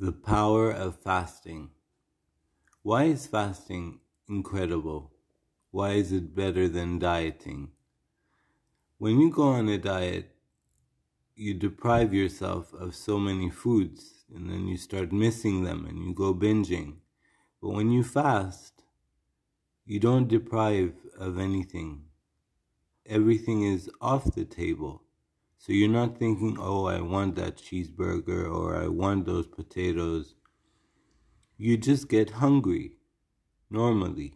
The power of fasting. Why is fasting incredible? Why is it better than dieting? When you go on a diet, you deprive yourself of so many foods and then you start missing them and you go binging. But when you fast, you don't deprive of anything. Everything is off the table. So you're not thinking, oh, I want that cheeseburger or I want those potatoes. You just get hungry normally.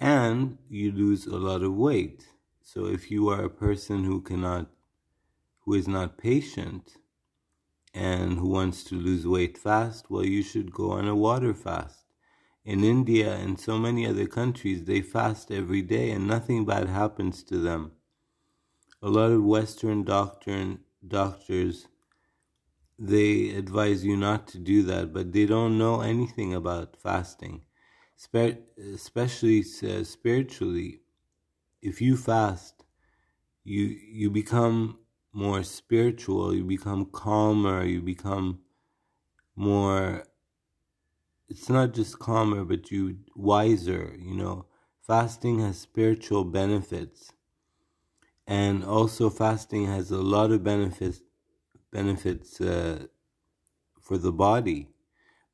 And you lose a lot of weight. So if you are a person who cannot, who is not patient and who wants to lose weight fast, well, you should go on a water fast. In India and so many other countries, they fast every day and nothing bad happens to them a lot of Western doctrine doctors they advise you not to do that, but they don't know anything about fasting, especially uh, spiritually. If you fast, you you become more spiritual. You become calmer. You become more. It's not just calmer, but you wiser. You know, fasting has spiritual benefits and also fasting has a lot of benefits benefits uh, for the body.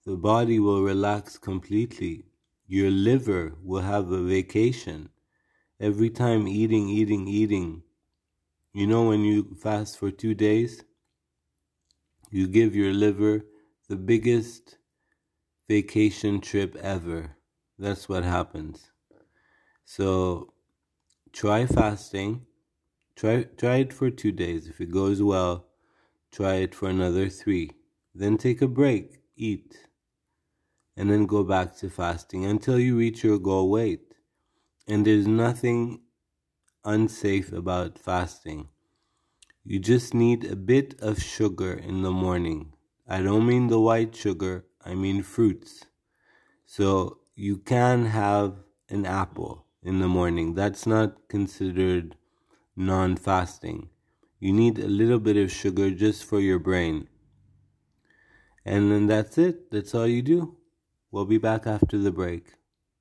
The body will relax completely. Your liver will have a vacation. Every time eating eating eating you know when you fast for 2 days? You give your liver the biggest vacation trip ever. That's what happens. So try fasting Try, try it for two days. If it goes well, try it for another three. Then take a break, eat, and then go back to fasting until you reach your goal weight. And there's nothing unsafe about fasting. You just need a bit of sugar in the morning. I don't mean the white sugar, I mean fruits. So you can have an apple in the morning. That's not considered non fasting. You need a little bit of sugar just for your brain. And then that's it. That's all you do. We'll be back after the break.